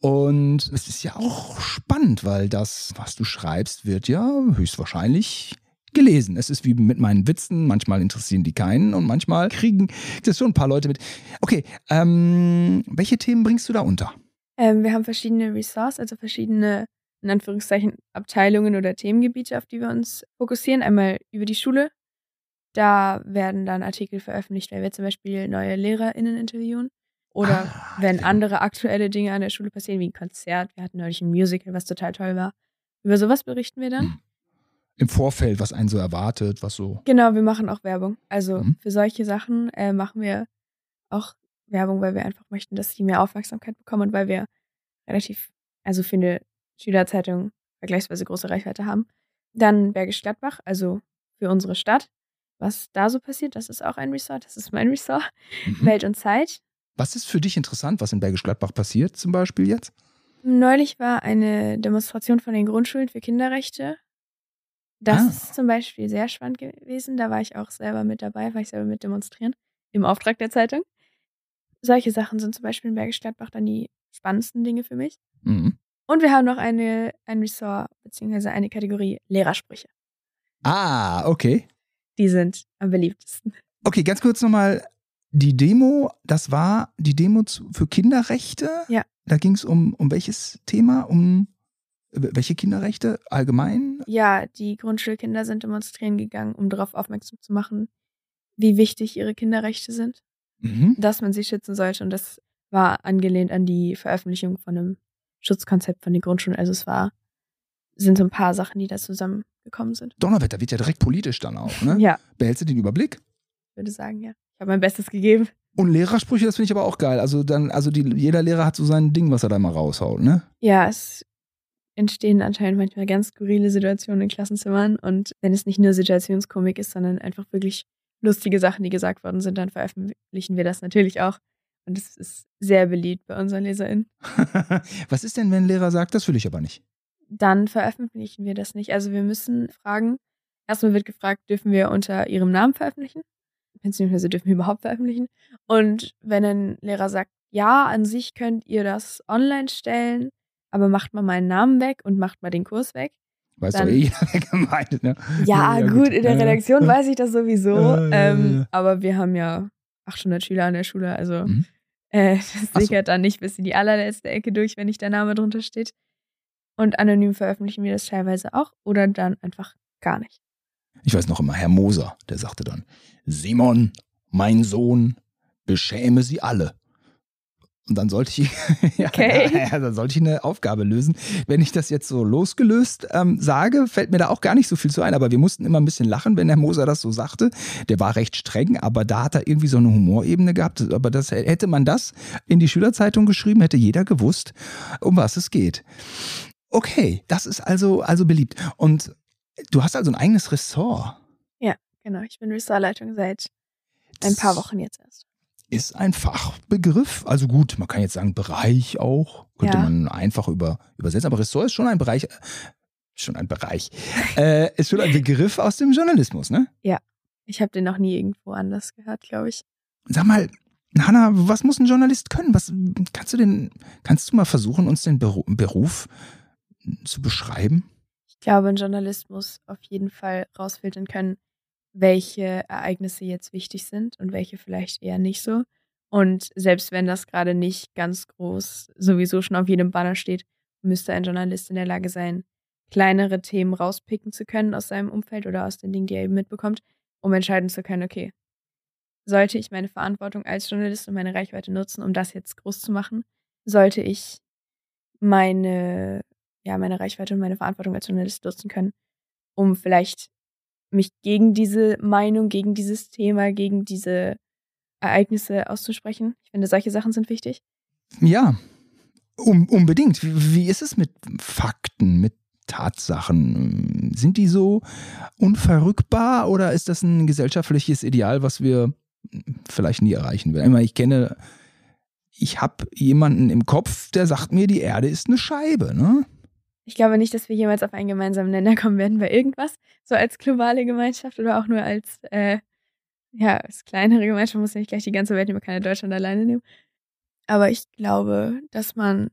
Und es ist ja auch spannend, weil das, was du schreibst, wird ja höchstwahrscheinlich gelesen. Es ist wie mit meinen Witzen, manchmal interessieren die keinen und manchmal kriegen das schon ein paar Leute mit. Okay, ähm, welche Themen bringst du da unter? Ähm, wir haben verschiedene Ressources, also verschiedene, in Anführungszeichen, Abteilungen oder Themengebiete, auf die wir uns fokussieren. Einmal über die Schule. Da werden dann Artikel veröffentlicht, weil wir zum Beispiel neue LehrerInnen interviewen. Oder ah, wenn ja. andere aktuelle Dinge an der Schule passieren, wie ein Konzert. Wir hatten neulich ein Musical, was total toll war. Über sowas berichten wir dann. Hm im Vorfeld, was einen so erwartet, was so. Genau, wir machen auch Werbung. Also mhm. für solche Sachen äh, machen wir auch Werbung, weil wir einfach möchten, dass sie mehr Aufmerksamkeit bekommen und weil wir relativ, also für eine Schülerzeitung vergleichsweise große Reichweite haben. Dann Bergisch Gladbach, also für unsere Stadt. Was da so passiert, das ist auch ein Resort, das ist mein Resort. Mhm. Welt und Zeit. Was ist für dich interessant, was in Bergisch Gladbach passiert, zum Beispiel jetzt? Neulich war eine Demonstration von den Grundschulen für Kinderrechte das ah. ist zum Beispiel sehr spannend gewesen. Da war ich auch selber mit dabei, war ich selber mit demonstrieren im Auftrag der Zeitung. Solche Sachen sind zum Beispiel in Bergisch Gladbach dann die spannendsten Dinge für mich. Mhm. Und wir haben noch eine, ein Ressort, beziehungsweise eine Kategorie Lehrersprüche. Ah, okay. Die sind am beliebtesten. Okay, ganz kurz nochmal. Die Demo, das war die Demo für Kinderrechte? Ja. Da ging es um, um welches Thema? Um welche Kinderrechte allgemein? Ja, die Grundschulkinder sind demonstrieren gegangen, um darauf aufmerksam zu machen, wie wichtig ihre Kinderrechte sind, mhm. dass man sie schützen sollte. Und das war angelehnt an die Veröffentlichung von einem Schutzkonzept von den Grundschulen. Also es war, sind so ein paar Sachen, die da zusammengekommen sind. Donnerwetter wird ja direkt politisch dann auch, ne? (laughs) ja. Behältst du den Überblick? Ich würde sagen, ja. Ich habe mein Bestes gegeben. Und Lehrersprüche, das finde ich aber auch geil. Also dann, also die, jeder Lehrer hat so sein Ding, was er da mal raushaut, ne? Ja, es entstehen anscheinend manchmal ganz skurrile Situationen in Klassenzimmern. Und wenn es nicht nur Situationskomik ist, sondern einfach wirklich lustige Sachen, die gesagt worden sind, dann veröffentlichen wir das natürlich auch. Und es ist sehr beliebt bei unseren LeserInnen. (laughs) Was ist denn, wenn ein Lehrer sagt, das will ich aber nicht? Dann veröffentlichen wir das nicht. Also wir müssen fragen, erstmal wird gefragt, dürfen wir unter ihrem Namen veröffentlichen? Beziehungsweise dürfen wir überhaupt veröffentlichen? Und wenn ein Lehrer sagt, ja, an sich könnt ihr das online stellen, aber macht mal meinen Namen weg und macht mal den Kurs weg. Weißt du eh, (laughs) wer gemeint, ne? Ja, ja, gut, in der Redaktion weiß ich das sowieso. (laughs) ähm, aber wir haben ja 800 Schüler an der Schule, also mhm. äh, das sickert so. dann nicht bis in die allerletzte Ecke durch, wenn nicht der Name drunter steht. Und anonym veröffentlichen wir das teilweise auch oder dann einfach gar nicht. Ich weiß noch immer, Herr Moser, der sagte dann, Simon, mein Sohn, beschäme sie alle. Und dann sollte ich, (laughs) ja, okay. ja, dann sollte ich eine Aufgabe lösen. Wenn ich das jetzt so losgelöst ähm, sage, fällt mir da auch gar nicht so viel zu ein. Aber wir mussten immer ein bisschen lachen, wenn der Moser das so sagte. Der war recht streng, aber da hat er irgendwie so eine Humorebene gehabt. Aber das hätte man das in die Schülerzeitung geschrieben, hätte jeder gewusst, um was es geht. Okay, das ist also, also beliebt. Und du hast also ein eigenes Ressort. Ja, genau. Ich bin Ressortleitung seit ein paar Wochen jetzt erst ist ein Fachbegriff. Also gut, man kann jetzt sagen Bereich auch, könnte ja. man einfach über, übersetzen, aber Ressort ist schon ein Bereich, schon ein Bereich, äh, ist schon ein Begriff aus dem Journalismus, ne? Ja, ich habe den noch nie irgendwo anders gehört, glaube ich. Sag mal, Hanna, was muss ein Journalist können? Was kannst du denn, kannst du mal versuchen, uns den Beruf zu beschreiben? Ich glaube, ein Journalist muss auf jeden Fall rausfiltern können, welche Ereignisse jetzt wichtig sind und welche vielleicht eher nicht so. Und selbst wenn das gerade nicht ganz groß sowieso schon auf jedem Banner steht, müsste ein Journalist in der Lage sein, kleinere Themen rauspicken zu können aus seinem Umfeld oder aus den Dingen, die er eben mitbekommt, um entscheiden zu können, okay, sollte ich meine Verantwortung als Journalist und meine Reichweite nutzen, um das jetzt groß zu machen? Sollte ich meine, ja, meine Reichweite und meine Verantwortung als Journalist nutzen können, um vielleicht mich gegen diese Meinung, gegen dieses Thema, gegen diese Ereignisse auszusprechen. Ich finde, solche Sachen sind wichtig. Ja, um, unbedingt. Wie, ist es mit Fakten, mit Tatsachen? Sind die so unverrückbar oder ist das ein gesellschaftliches Ideal, was wir vielleicht nie erreichen werden? Ich kenne, ich habe jemanden im Kopf, der sagt mir, die Erde ist eine Scheibe, ne? Ich glaube nicht, dass wir jemals auf einen gemeinsamen Nenner kommen werden bei irgendwas, so als globale Gemeinschaft oder auch nur als, äh, ja, als kleinere Gemeinschaft, muss ja nicht gleich die ganze Welt nehmen, man kann Deutschland alleine nehmen. Aber ich glaube, dass man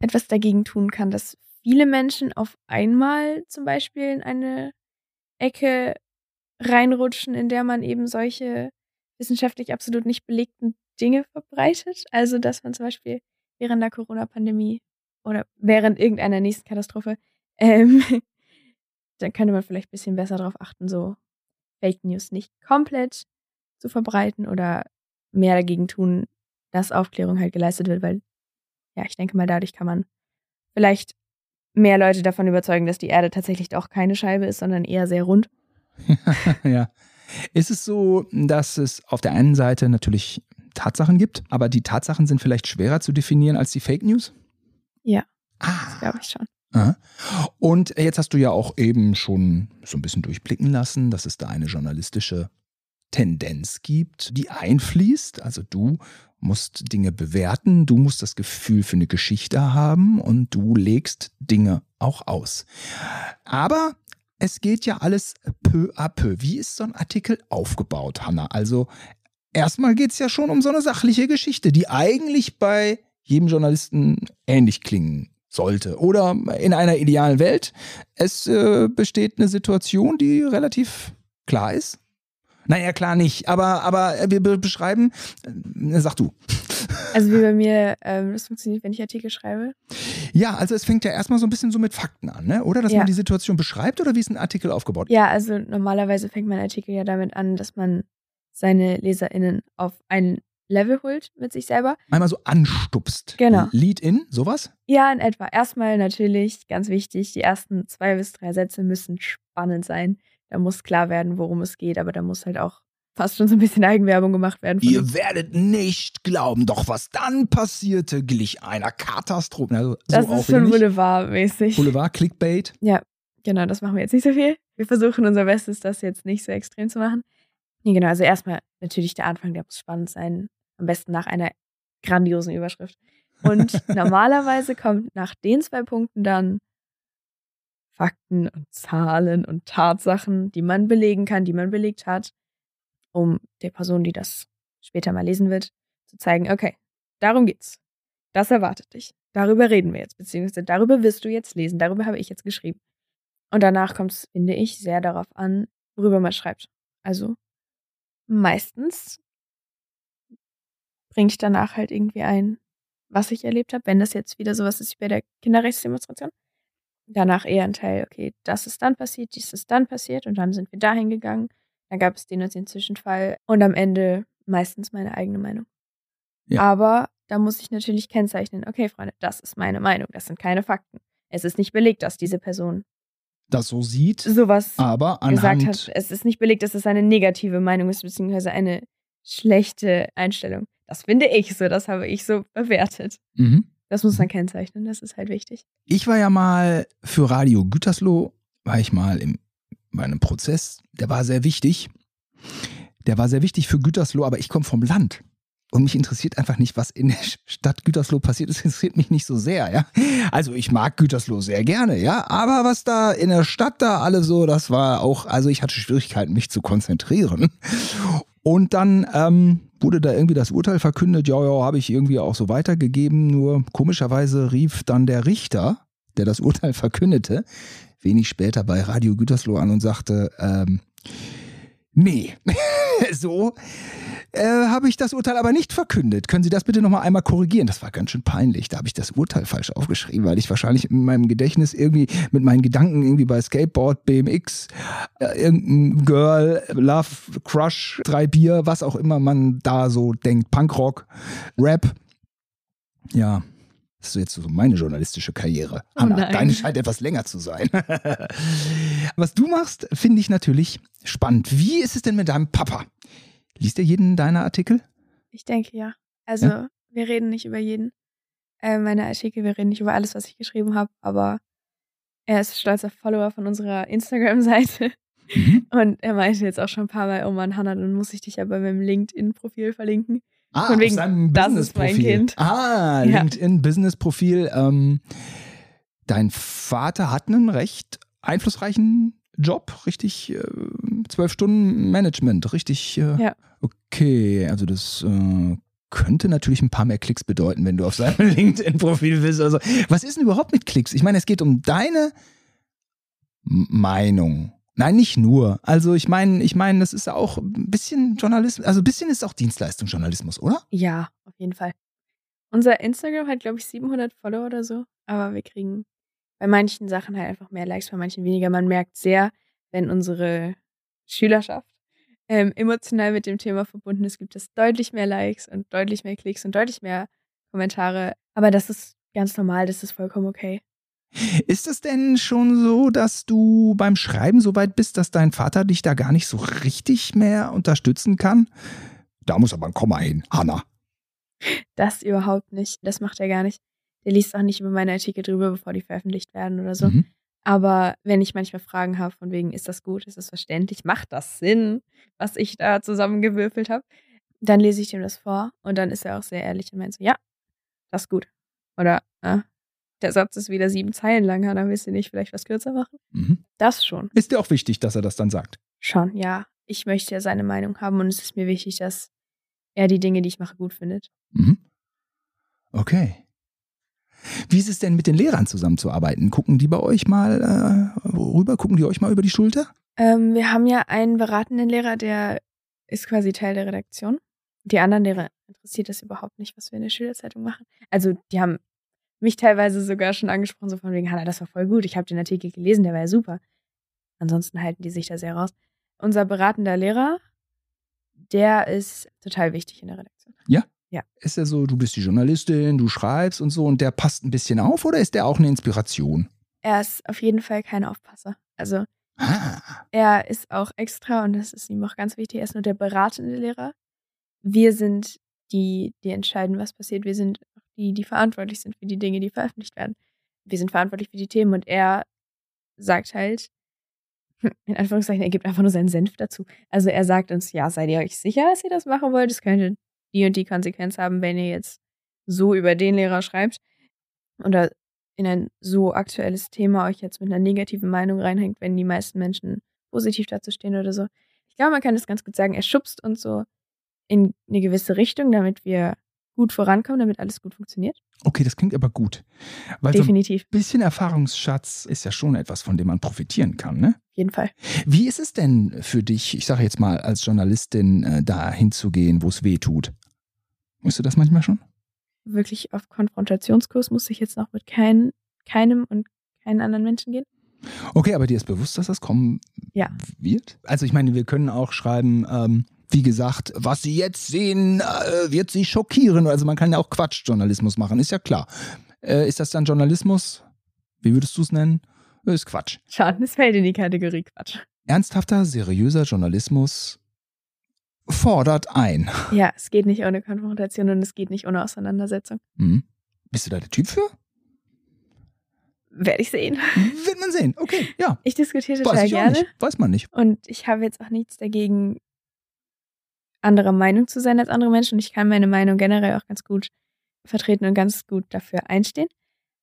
etwas dagegen tun kann, dass viele Menschen auf einmal zum Beispiel in eine Ecke reinrutschen, in der man eben solche wissenschaftlich absolut nicht belegten Dinge verbreitet. Also, dass man zum Beispiel während der Corona-Pandemie oder während irgendeiner nächsten Katastrophe, ähm, (laughs) dann könnte man vielleicht ein bisschen besser darauf achten, so Fake News nicht komplett zu verbreiten oder mehr dagegen tun, dass Aufklärung halt geleistet wird, weil ja, ich denke mal, dadurch kann man vielleicht mehr Leute davon überzeugen, dass die Erde tatsächlich doch keine Scheibe ist, sondern eher sehr rund. (laughs) ja. Ist es so, dass es auf der einen Seite natürlich Tatsachen gibt, aber die Tatsachen sind vielleicht schwerer zu definieren als die Fake News? Ja. Ah. Das glaube ich schon. Und jetzt hast du ja auch eben schon so ein bisschen durchblicken lassen, dass es da eine journalistische Tendenz gibt, die einfließt. Also du musst Dinge bewerten, du musst das Gefühl für eine Geschichte haben und du legst Dinge auch aus. Aber es geht ja alles peu à peu. Wie ist so ein Artikel aufgebaut, Hanna? Also erstmal geht es ja schon um so eine sachliche Geschichte, die eigentlich bei jedem Journalisten ähnlich klingen sollte. Oder in einer idealen Welt, es äh, besteht eine Situation, die relativ klar ist. Naja, klar nicht, aber, aber wir beschreiben, äh, sag du. Also wie bei mir, ähm, das funktioniert, wenn ich Artikel schreibe? Ja, also es fängt ja erstmal so ein bisschen so mit Fakten an, ne? oder? Dass ja. man die Situation beschreibt oder wie ist ein Artikel aufgebaut? Ja, also normalerweise fängt mein Artikel ja damit an, dass man seine LeserInnen auf ein Level holt mit sich selber. Einmal so anstupst. Genau. Lead in, sowas? Ja, in etwa. Erstmal natürlich, ganz wichtig, die ersten zwei bis drei Sätze müssen spannend sein. Da muss klar werden, worum es geht, aber da muss halt auch fast schon so ein bisschen Eigenwerbung gemacht werden. Ihr werdet nicht glauben, doch was dann passierte, glich einer Katastrophe. Also, so das ist schon Boulevard-mäßig. Boulevard, Clickbait. Ja, genau, das machen wir jetzt nicht so viel. Wir versuchen unser Bestes, das jetzt nicht so extrem zu machen. Nee, genau, also erstmal natürlich der Anfang, der muss spannend sein. Am besten nach einer grandiosen Überschrift. Und (laughs) normalerweise kommt nach den zwei Punkten dann Fakten und Zahlen und Tatsachen, die man belegen kann, die man belegt hat, um der Person, die das später mal lesen wird, zu zeigen, okay, darum geht's. Das erwartet dich. Darüber reden wir jetzt, beziehungsweise darüber wirst du jetzt lesen, darüber habe ich jetzt geschrieben. Und danach kommt es, finde ich, sehr darauf an, worüber man schreibt. Also meistens bringe ich danach halt irgendwie ein, was ich erlebt habe, wenn das jetzt wieder sowas ist wie bei der Kinderrechtsdemonstration. Danach eher ein Teil, okay, das ist dann passiert, dies ist dann passiert und dann sind wir dahin gegangen. Dann gab es den und den Zwischenfall und am Ende meistens meine eigene Meinung. Ja. Aber da muss ich natürlich kennzeichnen, okay, Freunde, das ist meine Meinung, das sind keine Fakten. Es ist nicht belegt, dass diese Person das so sieht, sowas aber anhand gesagt hat. Es ist nicht belegt, dass es eine negative Meinung ist, beziehungsweise eine schlechte Einstellung. Das finde ich so, das habe ich so bewertet. Mhm. Das muss man kennzeichnen, das ist halt wichtig. Ich war ja mal für Radio Gütersloh, war ich mal im, bei einem Prozess, der war sehr wichtig. Der war sehr wichtig für Gütersloh, aber ich komme vom Land. Und mich interessiert einfach nicht, was in der Stadt Gütersloh passiert. Das interessiert mich nicht so sehr, ja. Also ich mag Gütersloh sehr gerne, ja. Aber was da in der Stadt da alle so, das war auch, also ich hatte Schwierigkeiten, mich zu konzentrieren. Und dann ähm, wurde da irgendwie das Urteil verkündet, ja, ja, habe ich irgendwie auch so weitergegeben. Nur komischerweise rief dann der Richter, der das Urteil verkündete, wenig später bei Radio Gütersloh an und sagte, ähm, nee, (laughs) so äh, habe ich das Urteil aber nicht verkündet. Können Sie das bitte nochmal einmal korrigieren? Das war ganz schön peinlich. Da habe ich das Urteil falsch aufgeschrieben, weil ich wahrscheinlich in meinem Gedächtnis irgendwie mit meinen Gedanken irgendwie bei Skateboard, BMX, äh, irgendein Girl, Love, Crush, drei Bier, was auch immer man da so denkt, Punkrock, Rap. Ja, das ist jetzt so meine journalistische Karriere. Oh deine scheint etwas länger zu sein. (laughs) Was du machst, finde ich natürlich spannend. Wie ist es denn mit deinem Papa? Liest er jeden deiner Artikel? Ich denke ja. Also, ja? wir reden nicht über jeden. Äh, meine Artikel, wir reden nicht über alles, was ich geschrieben habe, aber er ist stolzer Follower von unserer Instagram-Seite. Mhm. (laughs) Und er meinte jetzt auch schon ein paar Mal, oh Mann, Hannah, dann muss ich dich ja bei meinem LinkedIn-Profil verlinken. Ah, Von wegen, das ist mein Kind. Ah, LinkedIn-Business-Profil. Ähm, Dein Vater hat einen recht einflussreichen Job, richtig äh, zwölf Stunden Management, richtig. Äh, ja. Okay, also das äh, könnte natürlich ein paar mehr Klicks bedeuten, wenn du auf seinem (laughs) LinkedIn-Profil bist. Also, was ist denn überhaupt mit Klicks? Ich meine, es geht um deine Meinung. Nein, nicht nur. Also ich meine, ich meine, das ist auch ein bisschen Journalismus, also ein bisschen ist auch Dienstleistungsjournalismus, oder? Ja, auf jeden Fall. Unser Instagram hat, glaube ich, 700 Follower oder so, aber wir kriegen bei manchen Sachen halt einfach mehr Likes, bei manchen weniger. Man merkt sehr, wenn unsere Schülerschaft ähm, emotional mit dem Thema verbunden ist, gibt es deutlich mehr Likes und deutlich mehr Klicks und deutlich mehr Kommentare. Aber das ist ganz normal, das ist vollkommen okay. Ist es denn schon so, dass du beim Schreiben so weit bist, dass dein Vater dich da gar nicht so richtig mehr unterstützen kann? Da muss aber ein Komma hin, Hanna. Das überhaupt nicht. Das macht er gar nicht. Der liest auch nicht über meine Artikel drüber, bevor die veröffentlicht werden oder so. Mhm. Aber wenn ich manchmal Fragen habe, von wegen, ist das gut, ist das verständlich, macht das Sinn, was ich da zusammengewürfelt habe, dann lese ich ihm das vor und dann ist er auch sehr ehrlich und meint so, ja, das ist gut. Oder, äh, der Satz ist wieder sieben Zeilen lang, dann willst du nicht vielleicht was kürzer machen? Mhm. Das schon. Ist dir auch wichtig, dass er das dann sagt? Schon, ja. Ich möchte ja seine Meinung haben und es ist mir wichtig, dass er die Dinge, die ich mache, gut findet. Mhm. Okay. Wie ist es denn mit den Lehrern zusammenzuarbeiten? Gucken die bei euch mal äh, rüber? Gucken die euch mal über die Schulter? Ähm, wir haben ja einen beratenden Lehrer, der ist quasi Teil der Redaktion. Die anderen Lehrer interessiert das überhaupt nicht, was wir in der Schülerzeitung machen. Also die haben mich teilweise sogar schon angesprochen, so von wegen, Hanna, das war voll gut, ich habe den Artikel gelesen, der war ja super. Ansonsten halten die sich da sehr raus. Unser beratender Lehrer, der ist total wichtig in der Redaktion. Ja? Ja. Ist er so, du bist die Journalistin, du schreibst und so und der passt ein bisschen auf oder ist der auch eine Inspiration? Er ist auf jeden Fall kein Aufpasser. Also ah. er ist auch extra und das ist ihm auch ganz wichtig, er ist nur der beratende Lehrer. Wir sind die, die entscheiden, was passiert. Wir sind die, die verantwortlich sind für die Dinge, die veröffentlicht werden. Wir sind verantwortlich für die Themen und er sagt halt, (laughs) in Anführungszeichen, er gibt einfach nur seinen Senf dazu. Also er sagt uns, ja, seid ihr euch sicher, dass ihr das machen wollt? Es könnte die und die Konsequenz haben, wenn ihr jetzt so über den Lehrer schreibt oder in ein so aktuelles Thema euch jetzt mit einer negativen Meinung reinhängt, wenn die meisten Menschen positiv dazu stehen oder so. Ich glaube, man kann das ganz gut sagen. Er schubst uns so in eine gewisse Richtung, damit wir gut vorankommen, damit alles gut funktioniert. Okay, das klingt aber gut. Weil Definitiv. So ein bisschen Erfahrungsschatz ist ja schon etwas, von dem man profitieren kann, ne? Auf jeden Fall. Wie ist es denn für dich, ich sage jetzt mal als Journalistin, äh, da hinzugehen, wo es weh tut? Musst du das manchmal schon? Wirklich auf Konfrontationskurs muss ich jetzt noch mit kein, keinem und keinen anderen Menschen gehen. Okay, aber dir ist bewusst, dass das kommen ja. wird? Also ich meine, wir können auch schreiben, ähm, wie gesagt, was Sie jetzt sehen, äh, wird Sie schockieren. Also man kann ja auch Quatschjournalismus machen, ist ja klar. Äh, ist das dann Journalismus? Wie würdest du es nennen? Ist Quatsch. Schade, es fällt in die Kategorie Quatsch. Ernsthafter, seriöser Journalismus fordert ein. Ja, es geht nicht ohne Konfrontation und es geht nicht ohne Auseinandersetzung. Mhm. Bist du da der Typ für? Werde ich sehen. Wird man sehen, okay, ja. Ich diskutiere total Weiß ich gerne. Weiß man nicht. Und ich habe jetzt auch nichts dagegen, anderer Meinung zu sein als andere Menschen. Ich kann meine Meinung generell auch ganz gut vertreten und ganz gut dafür einstehen.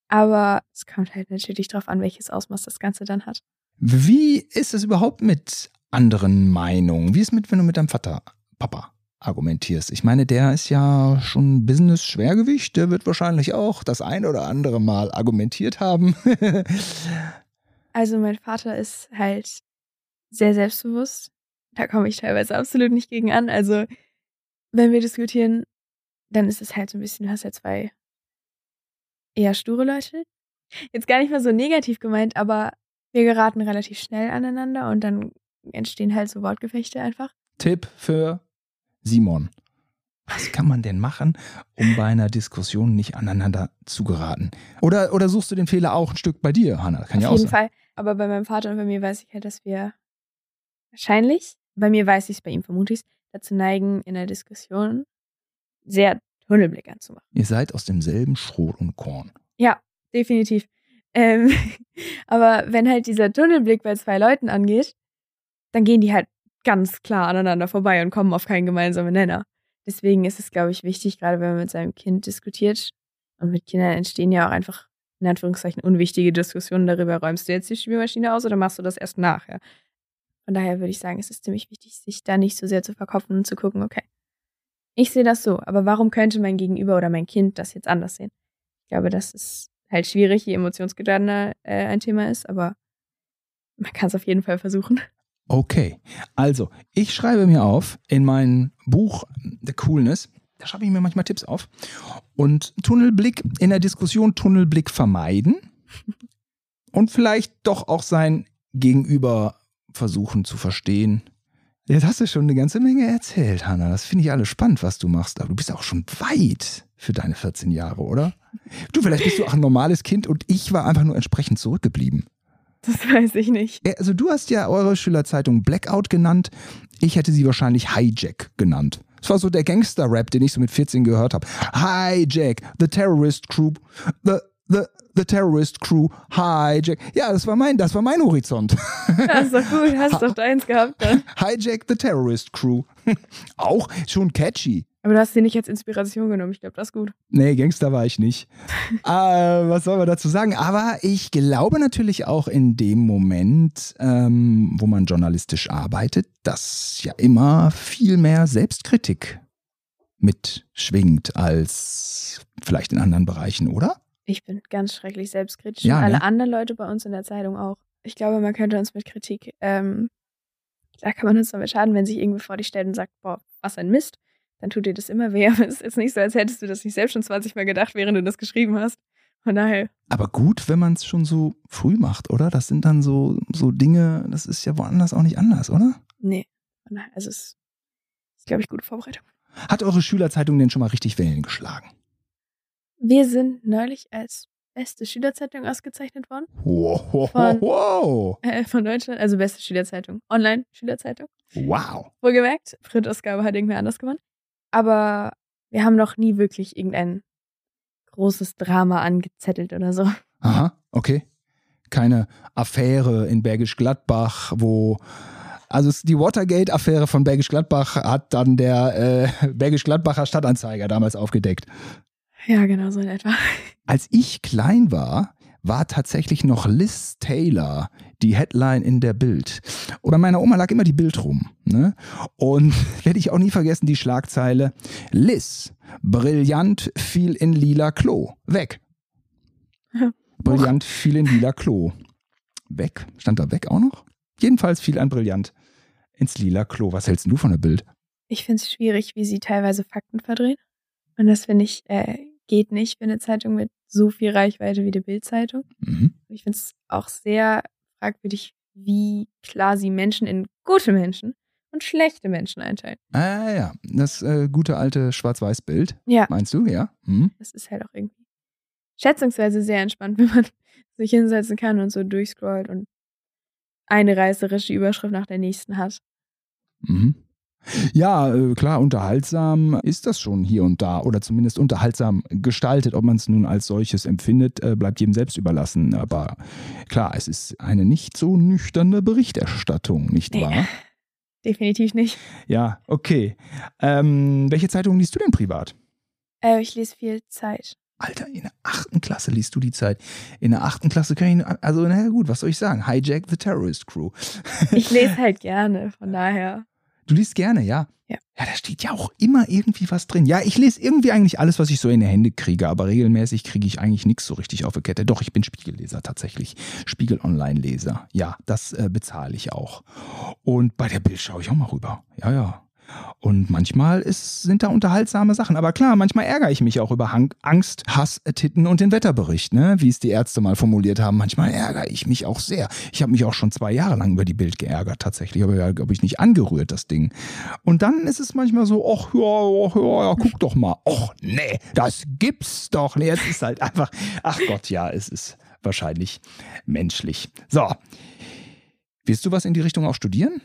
Aber es kommt halt natürlich darauf an, welches Ausmaß das Ganze dann hat. Wie ist es überhaupt mit anderen Meinungen? Wie ist es mit, wenn du mit deinem Vater, Papa, argumentierst? Ich meine, der ist ja schon Business-Schwergewicht. Der wird wahrscheinlich auch das ein oder andere Mal argumentiert haben. (laughs) also, mein Vater ist halt sehr selbstbewusst da komme ich teilweise absolut nicht gegen an. Also, wenn wir diskutieren, dann ist es halt so ein bisschen, du hast ja zwei eher sture Leute. Jetzt gar nicht mal so negativ gemeint, aber wir geraten relativ schnell aneinander und dann entstehen halt so Wortgefechte einfach. Tipp für Simon. Was kann man denn machen, um bei einer Diskussion nicht aneinander zu geraten? Oder, oder suchst du den Fehler auch ein Stück bei dir, Hanna? Kann Auf ja jeden sein. Fall. Aber bei meinem Vater und bei mir weiß ich halt, dass wir wahrscheinlich bei mir weiß ich es, bei ihm vermute ich es, dazu neigen, in der Diskussion sehr Tunnelblick anzumachen. Ihr seid aus demselben Schrot und Korn. Ja, definitiv. Ähm, (laughs) aber wenn halt dieser Tunnelblick bei zwei Leuten angeht, dann gehen die halt ganz klar aneinander vorbei und kommen auf keinen gemeinsamen Nenner. Deswegen ist es, glaube ich, wichtig, gerade wenn man mit seinem Kind diskutiert. Und mit Kindern entstehen ja auch einfach in Anführungszeichen unwichtige Diskussion darüber, räumst du jetzt die Spülmaschine aus oder machst du das erst nachher? Von daher würde ich sagen, es ist ziemlich wichtig, sich da nicht so sehr zu verkaufen und zu gucken, okay, ich sehe das so, aber warum könnte mein Gegenüber oder mein Kind das jetzt anders sehen? Ich glaube, das ist halt schwierig, je emotionsgeladener äh, ein Thema ist, aber man kann es auf jeden Fall versuchen. Okay, also ich schreibe mir auf in mein Buch The Coolness, da schreibe ich mir manchmal Tipps auf. Und Tunnelblick in der Diskussion, Tunnelblick vermeiden. (laughs) Und vielleicht doch auch sein Gegenüber versuchen zu verstehen. Jetzt hast du schon eine ganze Menge erzählt, Hanna. Das finde ich alles spannend, was du machst. Aber du bist auch schon weit für deine 14 Jahre, oder? Du, vielleicht bist du auch ein normales Kind und ich war einfach nur entsprechend zurückgeblieben. Das weiß ich nicht. Also du hast ja eure Schülerzeitung Blackout genannt. Ich hätte sie wahrscheinlich Hijack genannt. Das war so der Gangster-Rap, den ich so mit 14 gehört habe. Hijack, the terrorist crew, the, the, the terrorist crew, hijack. Ja, das war mein, das war mein Horizont. (laughs) Das ist doch gut, hast doch deins gehabt dann. Hijack the terrorist crew. (laughs) Auch schon catchy. Aber du hast sie nicht als Inspiration genommen. Ich glaube, das ist gut. Nee, Gangster war ich nicht. (laughs) äh, was soll man dazu sagen? Aber ich glaube natürlich auch in dem Moment, ähm, wo man journalistisch arbeitet, dass ja immer viel mehr Selbstkritik mitschwingt als vielleicht in anderen Bereichen, oder? Ich bin ganz schrecklich selbstkritisch. Ja, alle ne? anderen Leute bei uns in der Zeitung auch. Ich glaube, man könnte uns mit Kritik, ähm, da kann man uns damit schaden, wenn sich irgendwie vor dich stellt und sagt, boah, was ein Mist, dann tut dir das immer weh. (laughs) Aber es ist jetzt nicht so, als hättest du das nicht selbst schon 20 Mal gedacht, während du das geschrieben hast. Von daher, Aber gut, wenn man es schon so früh macht, oder? Das sind dann so, so Dinge, das ist ja woanders auch nicht anders, oder? nee. Von daher, also es ist, glaube ich, gute Vorbereitung. Hat eure Schülerzeitung denn schon mal richtig Wellen geschlagen? Wir sind neulich als beste Schülerzeitung ausgezeichnet worden. Wow, wow, Von- wow. Äh, von Deutschland, also beste Schülerzeitung. Online-Schülerzeitung. Wow. Wohlgemerkt, Print-Ausgabe hat irgendwer anders gewonnen. Aber wir haben noch nie wirklich irgendein großes Drama angezettelt oder so. Aha, okay. Keine Affäre in Bergisch Gladbach, wo. Also die Watergate-Affäre von Bergisch Gladbach hat dann der äh, Bergisch Gladbacher Stadtanzeiger damals aufgedeckt. Ja, genau so in etwa. Als ich klein war, war tatsächlich noch Liz Taylor die Headline in der Bild. Bei meiner Oma lag immer die Bild rum. Ne? Und (laughs) werde ich auch nie vergessen, die Schlagzeile Liz, brillant, fiel in lila Klo. Weg. Brillant, fiel in lila Klo. Weg? Stand da weg auch noch? Jedenfalls fiel ein Brillant ins lila Klo. Was hältst du von der Bild? Ich finde es schwierig, wie sie teilweise Fakten verdrehen. Und das finde ich, äh, geht nicht für eine Zeitung mit so viel Reichweite wie die Bild-Zeitung. Mhm. Ich finde es auch sehr fragwürdig, wie klar sie Menschen in gute Menschen und schlechte Menschen einteilen. Ah ja, das äh, gute alte Schwarz-Weiß-Bild. Ja. Meinst du, ja? Mhm. Das ist halt auch irgendwie schätzungsweise sehr entspannt, (laughs) wenn man sich hinsetzen kann und so durchscrollt und eine reißerische Überschrift nach der nächsten hat. Mhm. Ja, äh, klar, unterhaltsam ist das schon hier und da oder zumindest unterhaltsam gestaltet. Ob man es nun als solches empfindet, äh, bleibt jedem selbst überlassen. Aber klar, es ist eine nicht so nüchterne Berichterstattung, nicht Nee. wahr? (laughs) Definitiv nicht. Ja, okay. Ähm, welche Zeitung liest du denn privat? Äh, ich lese viel Zeit. Alter, in der achten Klasse liest du die Zeit. In der achten Klasse kann ich, also na gut, was soll ich sagen? Hijack the Terrorist Crew. Ich lese (laughs) halt gerne, von daher. Du liest gerne, ja? Ja. Ja, da steht ja auch immer irgendwie was drin. Ja, ich lese irgendwie eigentlich alles, was ich so in die Hände kriege, aber regelmäßig kriege ich eigentlich nichts so richtig auf die Kette. Doch, ich bin Spiegelleser tatsächlich. Spiegel-Online-Leser. Ja, das äh, bezahle ich auch. Und bei der Bild schaue ich auch mal rüber. Ja, ja. Und manchmal ist, sind da unterhaltsame Sachen. Aber klar, manchmal ärgere ich mich auch über Angst, Hass, Titten und den Wetterbericht, ne? wie es die Ärzte mal formuliert haben. Manchmal ärgere ich mich auch sehr. Ich habe mich auch schon zwei Jahre lang über die Bild geärgert, tatsächlich. Aber ja, glaube ich, nicht angerührt, das Ding. Und dann ist es manchmal so, ach ja, ach, ja, ja, guck doch mal. Och, nee, das gibt's doch. Nee, es ist halt einfach, ach Gott, ja, es ist wahrscheinlich menschlich. So. Willst du was in die Richtung auch studieren?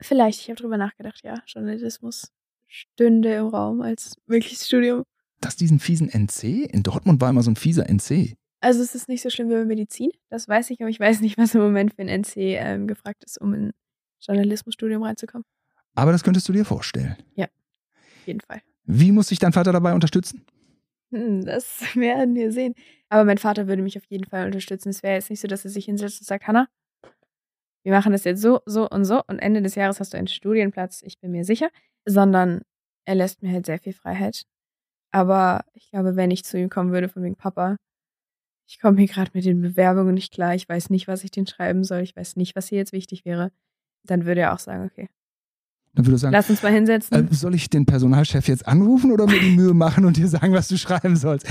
Vielleicht, ich habe drüber nachgedacht, ja. Journalismus stünde im Raum als mögliches Studium. dass diesen fiesen NC? In Dortmund war immer so ein fieser NC. Also es ist nicht so schlimm wie bei Medizin, das weiß ich, aber ich weiß nicht, was im Moment für ein NC ähm, gefragt ist, um in Journalismusstudium reinzukommen. Aber das könntest du dir vorstellen. Auf jeden Fall. Wie muss sich dein Vater dabei unterstützen? Hm, das (laughs) werden wir sehen. Aber mein Vater würde mich auf jeden Fall unterstützen. Es wäre jetzt nicht so, dass er sich hinsetzt und sagt, Hanna, wir machen das jetzt so, so und so und Ende des Jahres hast du einen Studienplatz, ich bin mir sicher, sondern er lässt mir halt sehr viel Freiheit. Aber ich glaube, wenn ich zu ihm kommen würde von wegen Papa, ich komme hier gerade mit den Bewerbungen nicht klar, ich weiß nicht, was ich den schreiben soll, ich weiß nicht, was hier jetzt wichtig wäre, dann würde er auch sagen, okay, dann würde er sagen, lass uns mal hinsetzen. Äh, soll ich den Personalchef jetzt anrufen oder mir die Mühe machen und dir sagen, was du schreiben sollst?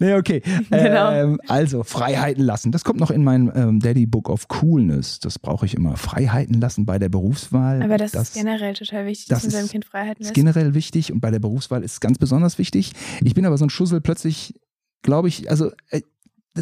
Nee, okay. (laughs) Genau. Ähm, also, Freiheiten lassen. Das kommt noch in mein ähm, Daddy Book of Coolness. Das brauche ich immer. Freiheiten lassen bei der Berufswahl. Aber das, ist generell total wichtig, dass das man seinem ist- Kind Freiheiten ist lässt. generell wichtig und bei der Berufswahl ist es ganz besonders wichtig. Ich bin aber so ein Schussel plötzlich, glaube ich, also äh,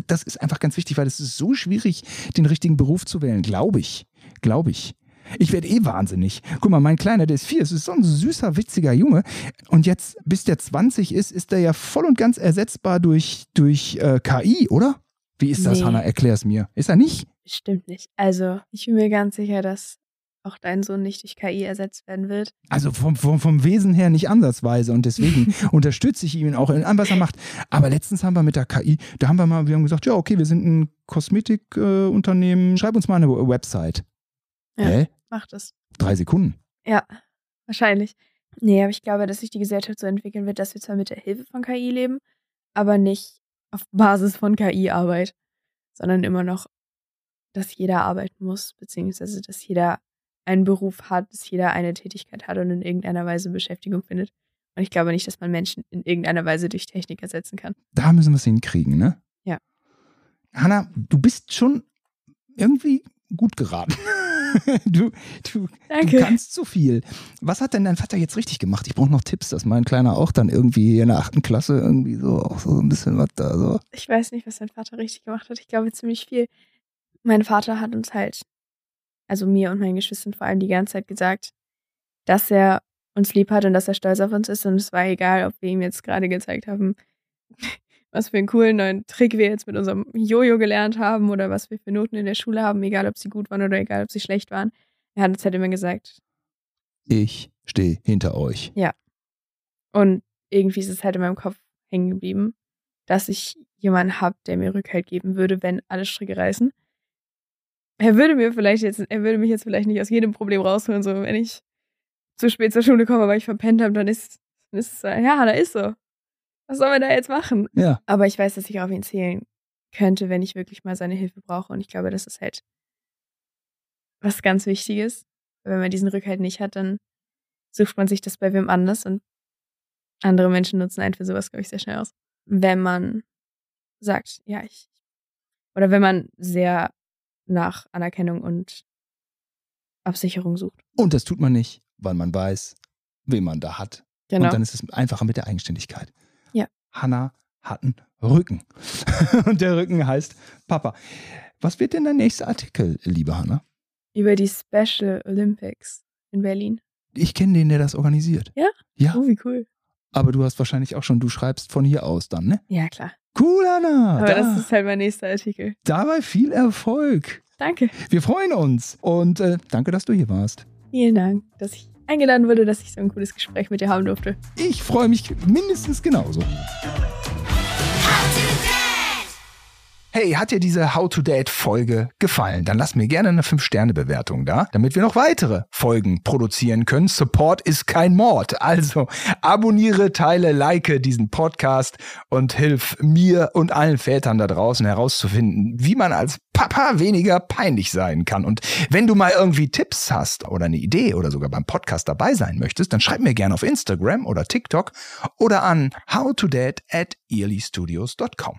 das ist einfach ganz wichtig, weil es ist so schwierig, den richtigen Beruf zu wählen, glaube ich. Glaube ich. Ich werde eh wahnsinnig. Guck mal, mein Kleiner, der ist vier, es ist so ein süßer, witziger Junge. Und jetzt, bis der 20 ist, ist der ja voll und ganz ersetzbar durch, durch äh, KI, oder? Wie ist das, Nee. Hanna? Erklär's mir. Ist er nicht? Stimmt nicht. Also, ich bin mir ganz sicher, dass auch dein Sohn nicht durch KI ersetzt werden wird. Also vom, vom, vom Wesen her nicht ansatzweise und deswegen (laughs) unterstütze ich ihn auch in allem, was er macht. Aber letztens haben wir mit der KI, da haben wir mal, wir haben gesagt, ja, okay, wir sind ein Kosmetikunternehmen, äh, schreib uns mal eine Website. Ja. Hä? Mach das. Drei Sekunden. Ja, wahrscheinlich. Nee, aber ich glaube, dass sich die Gesellschaft so entwickeln wird, dass wir zwar mit der Hilfe von KI leben, aber nicht auf Basis von KI-Arbeit, sondern immer noch, dass jeder arbeiten muss, beziehungsweise dass jeder einen Beruf hat, dass jeder eine Tätigkeit hat und in irgendeiner Weise Beschäftigung findet. Und ich glaube nicht, dass man Menschen in irgendeiner Weise durch Technik ersetzen kann. Da müssen wir es hinkriegen, ne? Ja. Hanna, du bist schon irgendwie gut geraten. (laughs) (laughs) du, du, du kannst so viel. Was hat denn dein Vater jetzt richtig gemacht? Ich brauche noch Tipps, dass mein Kleiner auch dann irgendwie in der achten Klasse irgendwie so auch so ein bisschen was da so. ich weiß nicht, was mein Vater richtig gemacht hat. Ich glaube ziemlich viel. Mein Vater hat uns halt, also mir und meinen Geschwistern vor allem die ganze Zeit gesagt, dass er uns lieb hat und dass er stolz auf uns ist. Und es war egal, ob wir ihm jetzt gerade gezeigt haben, was für einen coolen neuen Trick wir jetzt mit unserem Jojo gelernt haben oder was wir für Noten in der Schule haben, egal ob sie gut waren oder egal ob sie schlecht waren. Er hat uns halt immer gesagt. Ich stehe hinter euch. Und irgendwie ist es halt in meinem Kopf hängen geblieben, dass ich jemanden habe, der mir Rückhalt geben würde, wenn alle Stricke reißen. Er würde mir vielleicht jetzt, er würde mich jetzt vielleicht nicht aus jedem Problem rausholen, so wenn ich zu spät zur Schule komme, weil ich verpennt habe, dann ist, ist es, ja, da ist so. Was soll man da jetzt machen? Ja. Aber ich weiß, dass ich auf ihn zählen könnte, wenn ich wirklich mal seine Hilfe brauche. Und ich glaube, das ist halt was ganz Wichtiges. Wenn man diesen Rückhalt nicht hat, dann sucht man sich das bei wem anders und andere Menschen nutzen einen für sowas, glaube ich, sehr schnell aus. Wenn man sagt, ja, ich. Oder wenn man sehr nach Anerkennung und Absicherung sucht. Und das tut man nicht, weil man weiß, wen man da hat. Genau. Und dann ist es einfacher mit der Eigenständigkeit. Hanna hat einen Rücken. (laughs) Und der Rücken heißt Papa. Was wird denn der nächste Artikel, liebe Hanna? Über die Special Olympics in Berlin. Ich kenne den, der das organisiert. Ja? Ja, Oh, wie cool. aber du hast wahrscheinlich auch schon, du schreibst von hier aus dann, ne? Ja, klar. Cool, Hanna. Aber Da, das ist halt mein nächster Artikel. dabei viel Erfolg. Danke. Wir freuen uns. Und äh, danke, dass du hier warst. Vielen Dank, dass ich eingeladen wurde, dass ich so ein cooles Gespräch mit dir haben durfte. Ich freue mich mindestens genauso. Hey, hat dir diese How to Date Folge gefallen? Dann lass mir gerne eine 5-Sterne-Bewertung da, damit wir noch weitere Folgen produzieren können. Support ist kein Mord. Also abonniere, teile, like diesen Podcast und hilf mir und allen Vätern da draußen herauszufinden, wie man als Papa weniger peinlich sein kann. Und wenn du mal irgendwie Tipps hast oder eine Idee oder sogar beim Podcast dabei sein möchtest, dann schreib mir gerne auf Instagram oder TikTok oder an howtodad at earlystudios.com.